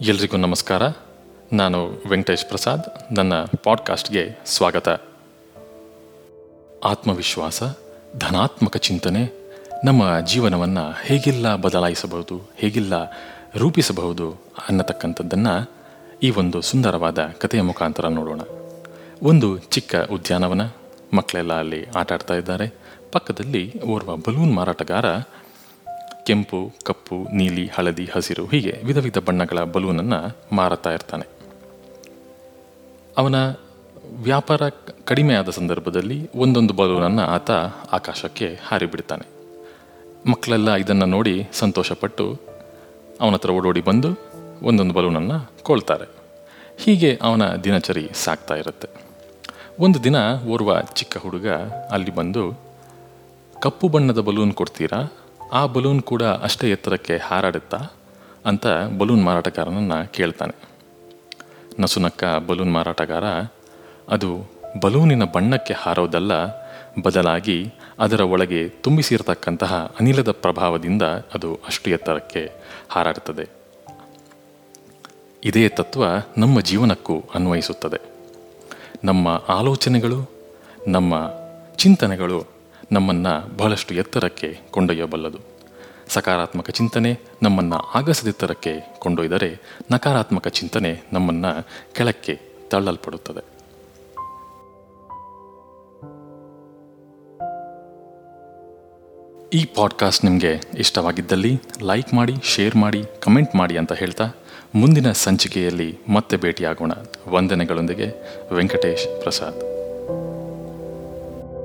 ಎಲ್ರಿಗೂ ನಮಸ್ಕಾರ. ನಾನು ವೆಂಕಟೇಶ್ ಪ್ರಸಾದ್. ನನ್ನ ಪಾಡ್ಕಾಸ್ಟ್ಗೆ ಸ್ವಾಗತ. ಆತ್ಮವಿಶ್ವಾಸ, ಧನಾತ್ಮಕ ಚಿಂತನೆ ನಮ್ಮ ಜೀವನವನ್ನು ಹೇಗೆಲ್ಲ ಬದಲಾಯಿಸಬಹುದು, ಹೇಗೆಲ್ಲ ರೂಪಿಸಬಹುದು ಅನ್ನತಕ್ಕಂಥದ್ದನ್ನು ಈ ಒಂದು ಸುಂದರವಾದ ಕಥೆಯ ಮುಖಾಂತರ ನೋಡೋಣ. ಒಂದು ಚಿಕ್ಕ ಉದ್ಯಾನವನ, ಮಕ್ಕಳೆಲ್ಲ ಅಲ್ಲಿ ಆಟ ಆಡ್ತಾ ಇದ್ದಾರೆ. ಪಕ್ಕದಲ್ಲಿ ಓರ್ವ ಬಲೂನ್ ಮಾರಾಟಗಾರ ಕೆಂಪು, ಕಪ್ಪು, ನೀಲಿ, ಹಳದಿ, ಹಸಿರು, ಹೀಗೆ ವಿಧ ವಿಧ ಬಣ್ಣಗಳ ಬಲೂನನ್ನು ಮಾರುತ್ತಾ ಇರ್ತಾನೆ. ಅವನ ವ್ಯಾಪಾರ ಕಡಿಮೆ ಆದ ಸಂದರ್ಭದಲ್ಲಿ ಒಂದೊಂದು ಬಲೂನನ್ನು ಆತ ಆಕಾಶಕ್ಕೆ ಹಾರಿಬಿಡ್ತಾನೆ. ಮಕ್ಕಳೆಲ್ಲ ಇದನ್ನು ನೋಡಿ ಸಂತೋಷಪಟ್ಟು ಅವನ ಹತ್ರ ಓಡೋಡಿ ಬಂದು ಒಂದೊಂದು ಬಲೂನನ್ನು ಕೊಳ್ತಾರೆ. ಹೀಗೆ ಅವನ ದಿನಚರಿ ಸಾಗ್ತಾ ಇರುತ್ತೆ. ಒಂದು ದಿನ ಓರ್ವ ಚಿಕ್ಕ ಹುಡುಗ ಅಲ್ಲಿ ಬಂದು, ಕಪ್ಪು ಬಣ್ಣದ ಬಲೂನ್ ಕೊಡ್ತೀರಾ? ಆ ಬಲೂನ್ ಕೂಡ ಅಷ್ಟೇ ಎತ್ತರಕ್ಕೆ ಹಾರಾಡುತ್ತಾ ಅಂತ ಬಲೂನ್ ಮಾರಾಟಗಾರನನ್ನು ಕೇಳ್ತಾನೆ. ನಸುನಕ್ಕ ಬಲೂನ್ ಮಾರಾಟಗಾರ, ಅದು ಬಲೂನಿನ ಬಣ್ಣಕ್ಕೆ ಹಾರೋದಲ್ಲ, ಬದಲಾಗಿ ಅದರ ಒಳಗೆ ತುಂಬಿಸಿರತಕ್ಕಂತಹ ಅನಿಲದ ಪ್ರಭಾವದಿಂದ ಅದು ಅಷ್ಟು ಎತ್ತರಕ್ಕೆ ಹಾರಾಡುತ್ತದೆ. ಇದೇ ತತ್ವ ನಮ್ಮ ಜೀವನಕ್ಕೂ ಅನ್ವಯಿಸುತ್ತದೆ. ನಮ್ಮ ಆಲೋಚನೆಗಳು, ನಮ್ಮ ಚಿಂತನೆಗಳು ನಮ್ಮನ್ನು ಬಹಳಷ್ಟು ಎತ್ತರಕ್ಕೆ ಕೊಂಡೊಯ್ಯಬಲ್ಲದು. ಸಕಾರಾತ್ಮಕ ಚಿಂತನೆ ನಮ್ಮನ್ನು ಆಗಸದೆತ್ತರಕ್ಕೆ ಕೊಂಡೊಯ್ದರೆ ನಕಾರಾತ್ಮಕ ಚಿಂತನೆ ನಮ್ಮನ್ನು ಕೆಳಕ್ಕೆ ತಳ್ಳಲ್ಪಡುತ್ತದೆ. ಈ ಪಾಡ್ಕಾಸ್ಟ್ ನಿಮಗೆ ಇಷ್ಟವಾಗಿದ್ದಲ್ಲಿ ಲೈಕ್ ಮಾಡಿ, ಶೇರ್ ಮಾಡಿ, ಕಮೆಂಟ್ ಮಾಡಿ ಅಂತ ಹೇಳ್ತಾ ಮುಂದಿನ ಸಂಚಿಕೆಯಲ್ಲಿ ಮತ್ತೆ ಭೇಟಿಯಾಗೋಣ. ವಂದನೆಗಳೊಂದಿಗೆ ವೆಂಕಟೇಶ್ ಪ್ರಸಾದ್.